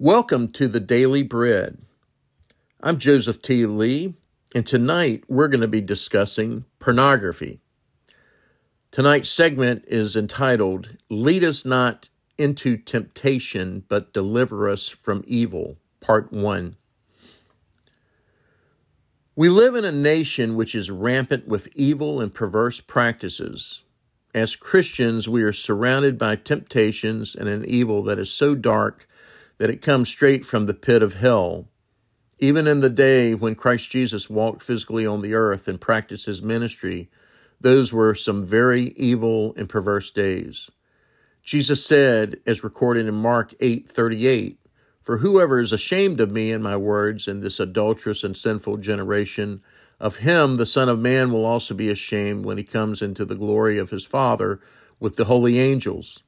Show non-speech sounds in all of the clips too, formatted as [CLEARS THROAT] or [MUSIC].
Welcome to the Daily Bread. I'm Joseph T. Lee, and tonight we're going to be discussing pornography. Tonight's segment is entitled Lead Us Not into Temptation, but Deliver Us from Evil, Part 1. We live in a nation which is rampant with evil and perverse practices. As Christians, we are surrounded by temptations and an evil that is so dark that it comes straight from the pit of hell. Even in the day when Christ Jesus walked physically on the earth and practiced his ministry, those were some very evil and perverse days. Jesus said, as recorded in Mark 8:38, "For whoever is ashamed of me and my words in this adulterous and sinful generation, of him the Son of Man will also be ashamed when he comes into the glory of his Father with the holy angels."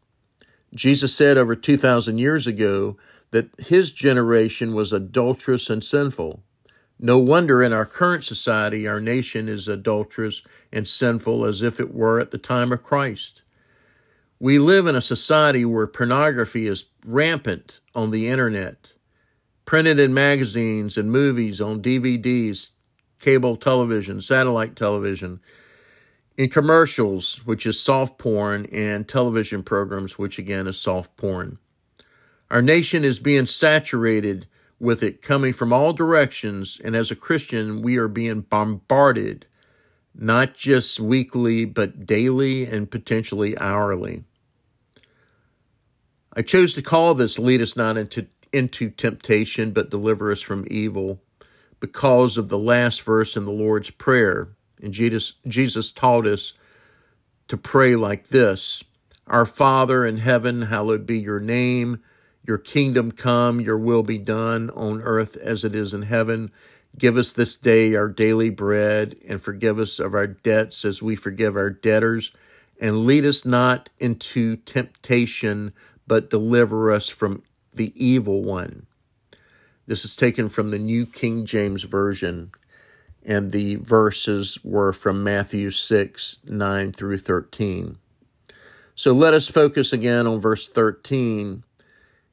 Jesus said over 2,000 years ago that his generation was adulterous and sinful. No wonder in our current society our nation is adulterous and sinful as if it were at the time of Christ. We live in a society where pornography is rampant on the internet, printed in magazines and movies, on DVDs, cable television, satellite television, in commercials, which is soft porn, and television programs, which again is soft porn. Our nation is being saturated with it coming from all directions, and as a Christian, we are being bombarded, not just weekly, but daily and potentially hourly. I chose to call this Lead Us Not into, into Temptation, but Deliver Us from Evil because of the last verse in the Lord's Prayer. And Jesus, Jesus taught us to pray like this Our Father in heaven, hallowed be your name. Your kingdom come, your will be done on earth as it is in heaven. Give us this day our daily bread, and forgive us of our debts as we forgive our debtors. And lead us not into temptation, but deliver us from the evil one. This is taken from the New King James Version, and the verses were from Matthew 6 9 through 13. So let us focus again on verse 13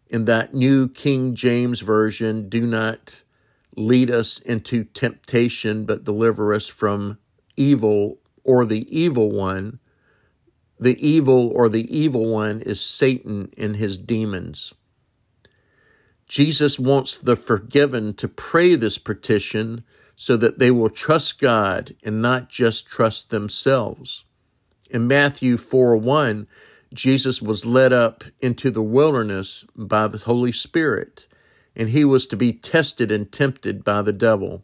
in that new King James Version, do not lead us into temptation, but deliver us from evil or the evil one. The evil or the evil one is Satan and his demons. Jesus wants the forgiven to pray this petition so that they will trust God and not just trust themselves. In Matthew 4 1, Jesus was led up into the wilderness by the Holy Spirit, and he was to be tested and tempted by the devil.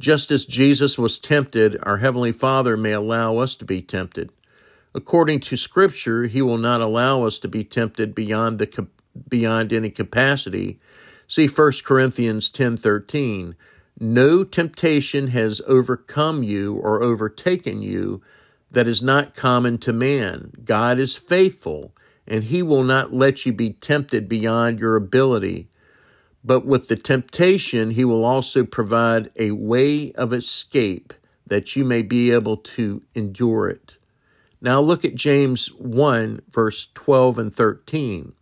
Just as Jesus was tempted, our Heavenly Father may allow us to be tempted. According to Scripture, He will not allow us to be tempted beyond the beyond any capacity. See 1 Corinthians 10:13. No temptation has overcome you or overtaken you that is not common to man. God is faithful, and he will not let you be tempted beyond your ability. But with the temptation, he will also provide a way of escape that you may be able to endure it. Now look at James 1, verse 12 and 13.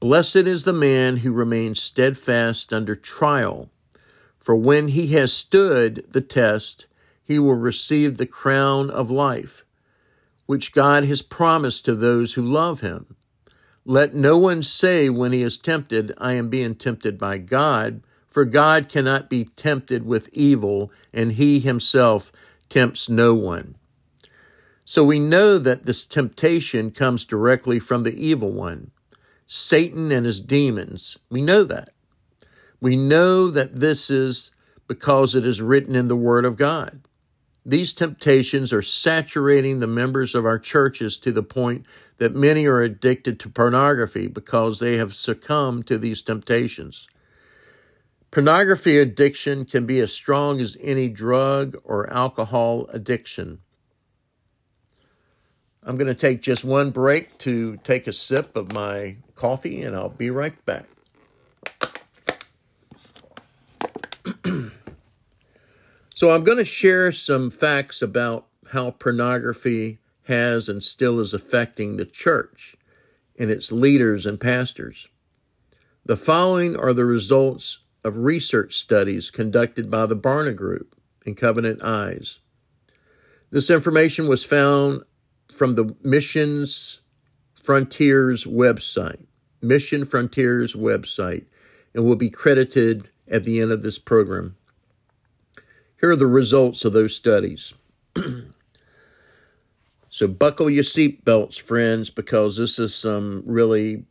Blessed is the man who remains steadfast under trial, for when he has stood the test, he will receive the crown of life, which God has promised to those who love him. Let no one say when he is tempted, I am being tempted by God, for God cannot be tempted with evil, and he himself tempts no one. So we know that this temptation comes directly from the evil one, Satan and his demons. We know that. We know that this is because it is written in the Word of God. These temptations are saturating the members of our churches to the point that many are addicted to pornography because they have succumbed to these temptations. Pornography addiction can be as strong as any drug or alcohol addiction. I'm going to take just one break to take a sip of my coffee, and I'll be right back. So I'm going to share some facts about how pornography has and still is affecting the church and its leaders and pastors. The following are the results of research studies conducted by the Barna Group and Covenant Eyes. This information was found from the Missions Frontiers website, Mission Frontiers website, and will be credited at the end of this program. Here are the results of those studies. [CLEARS THROAT] so, buckle your seatbelts, friends, because this is some really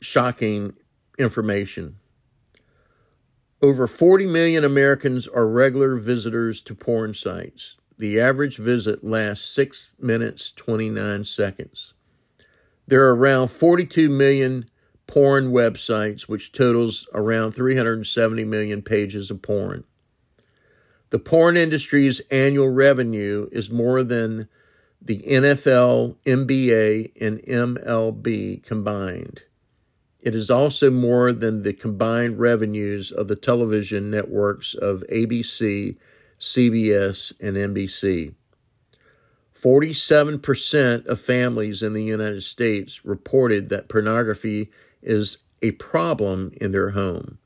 shocking information. Over 40 million Americans are regular visitors to porn sites. The average visit lasts 6 minutes 29 seconds. There are around 42 million porn websites, which totals around 370 million pages of porn. The porn industry's annual revenue is more than the NFL, NBA, and MLB combined. It is also more than the combined revenues of the television networks of ABC, CBS, and NBC. 47% of families in the United States reported that pornography is a problem in their home.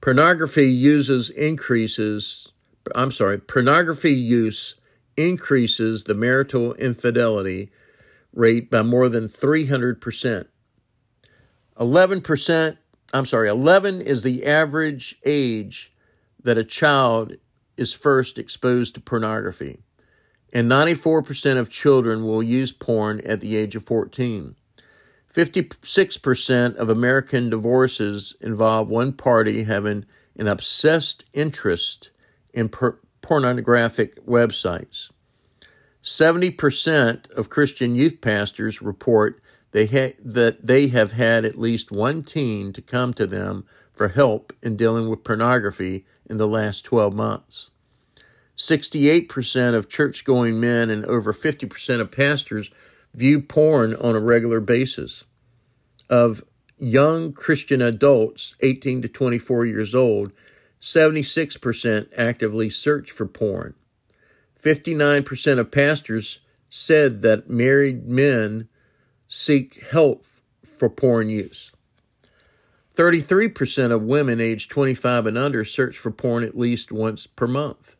Pornography uses increases, I'm sorry, pornography use increases the marital infidelity rate by more than 300%. 11%, I'm sorry, 11 is the average age that a child is first exposed to pornography. And 94% of children will use porn at the age of 14. 56% of American divorces involve one party having an obsessed interest in per- pornographic websites. 70% of Christian youth pastors report they ha- that they have had at least one teen to come to them for help in dealing with pornography in the last 12 months. 68% of church going men and over 50% of pastors view porn on a regular basis. Of young Christian adults, 18 to 24 years old, 76% actively search for porn. 59% of pastors said that married men seek help for porn use. 33% of women aged 25 and under search for porn at least once per month.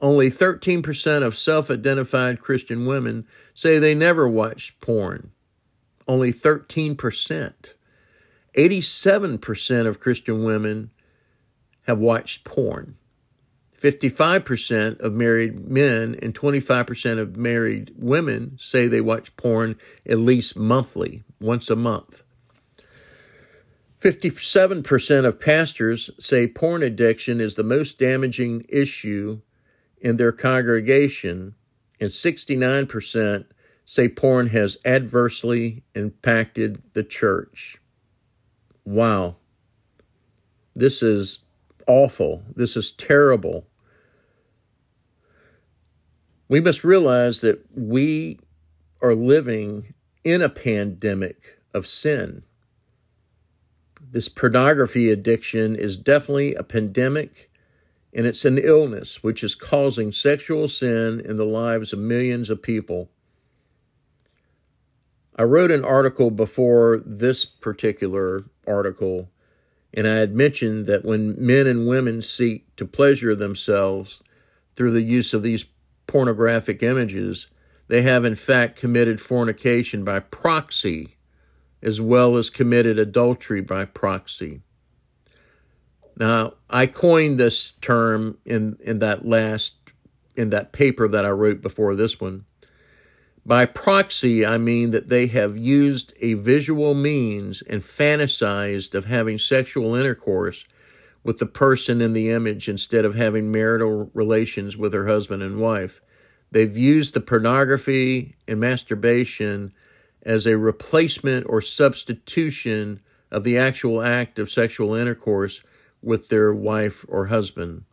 Only 13% of self identified Christian women say they never watch porn. Only 13%. 87% of Christian women have watched porn. 55% of married men and 25% of married women say they watch porn at least monthly, once a month. 57% of pastors say porn addiction is the most damaging issue in their congregation, and 69% say porn has adversely impacted the church. Wow. This is awful. This is terrible. We must realize that we are living in a pandemic of sin. This pornography addiction is definitely a pandemic and it's an illness which is causing sexual sin in the lives of millions of people. I wrote an article before this particular article, and I had mentioned that when men and women seek to pleasure themselves through the use of these pornographic images, they have in fact committed fornication by proxy as well as committed adultery by proxy. Now, I coined this term in, in that last, in that paper that I wrote before this one. By proxy, I mean that they have used a visual means and fantasized of having sexual intercourse with the person in the image instead of having marital relations with her husband and wife. They've used the pornography and masturbation as a replacement or substitution of the actual act of sexual intercourse with their wife or husband.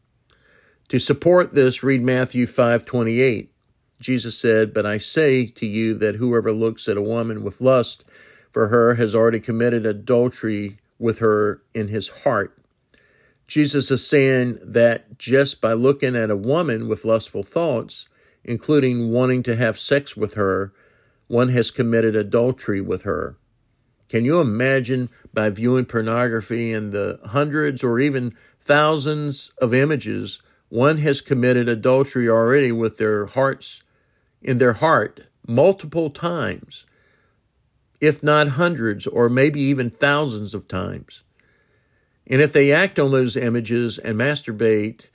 To support this, read Matthew 5:28. Jesus said, "But I say to you that whoever looks at a woman with lust for her has already committed adultery with her in his heart." Jesus is saying that just by looking at a woman with lustful thoughts, including wanting to have sex with her, one has committed adultery with her. Can you imagine by viewing pornography and the hundreds or even thousands of images, one has committed adultery already with their hearts in their heart multiple times, if not hundreds or maybe even thousands of times. And if they act on those images and masturbate,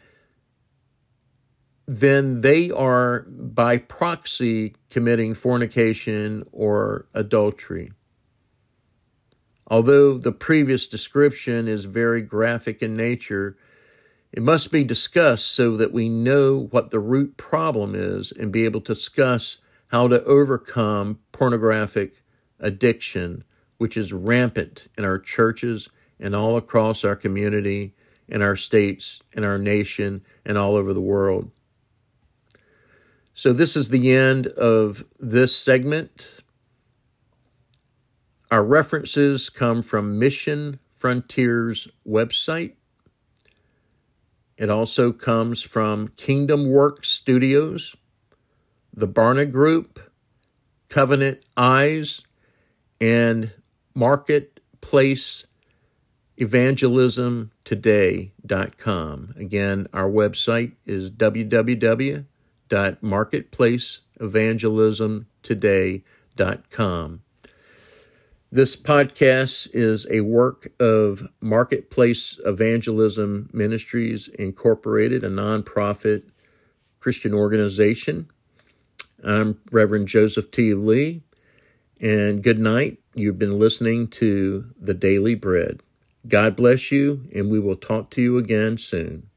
then they are by proxy committing fornication or adultery. Although the previous description is very graphic in nature, it must be discussed so that we know what the root problem is and be able to discuss how to overcome pornographic addiction, which is rampant in our churches and all across our community, in our states, in our nation, and all over the world. So, this is the end of this segment. Our references come from Mission Frontiers website. It also comes from Kingdom Works Studios, the Barna Group, Covenant Eyes, and Marketplace evangelismtoday.com. Again, our website is www.marketplaceevangelismtoday.com. This podcast is a work of Marketplace Evangelism Ministries Incorporated, a nonprofit Christian organization. I'm Reverend Joseph T. Lee, and good night. You've been listening to The Daily Bread. God bless you, and we will talk to you again soon.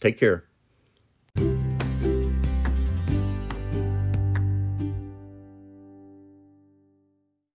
Take care.